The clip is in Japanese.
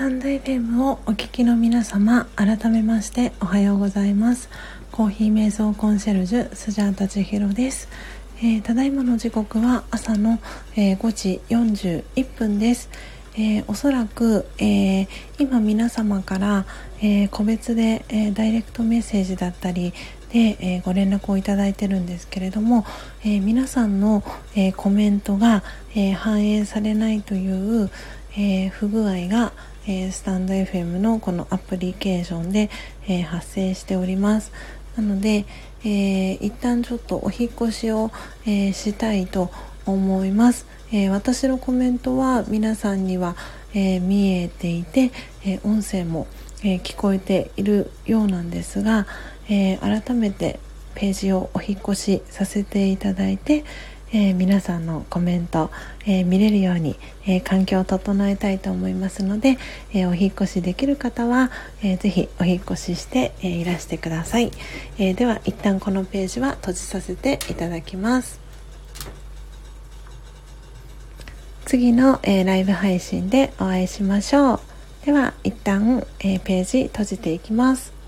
タンド FM をお聞きの皆様改めましておはようございます。コーヒー瞑想コンシェルジュスジャータ千尋です、えー、ただいまの時刻は朝の、えー、5時41分です、えー、おそらく、え今皆様から、え個別で、えダイレクトメッセージだったりで、えご連絡をいただいてるんですけれども、え皆さんの、えコメントが、え反映されないという、え不具合が、えスタンド FM のこのアプリケーションで、え発生しております。なので、えー、一旦ちょっとお引越しを、えしたいと思います、え私のコメントは皆さんには、え見えていて、え音声も、え聞こえているようなんですが、え改めてページをお引越しさせていただいて、え、皆さんのコメント、えー、見れるように、えー、環境を整えたいと思いますので、えお引越しできる方は、えー、ぜひお引越しして、えいらしてください、えでは一旦このページは閉じさせていただきます。次の、えライブ配信でお会いしましょう。では一旦、えページ閉じていきます。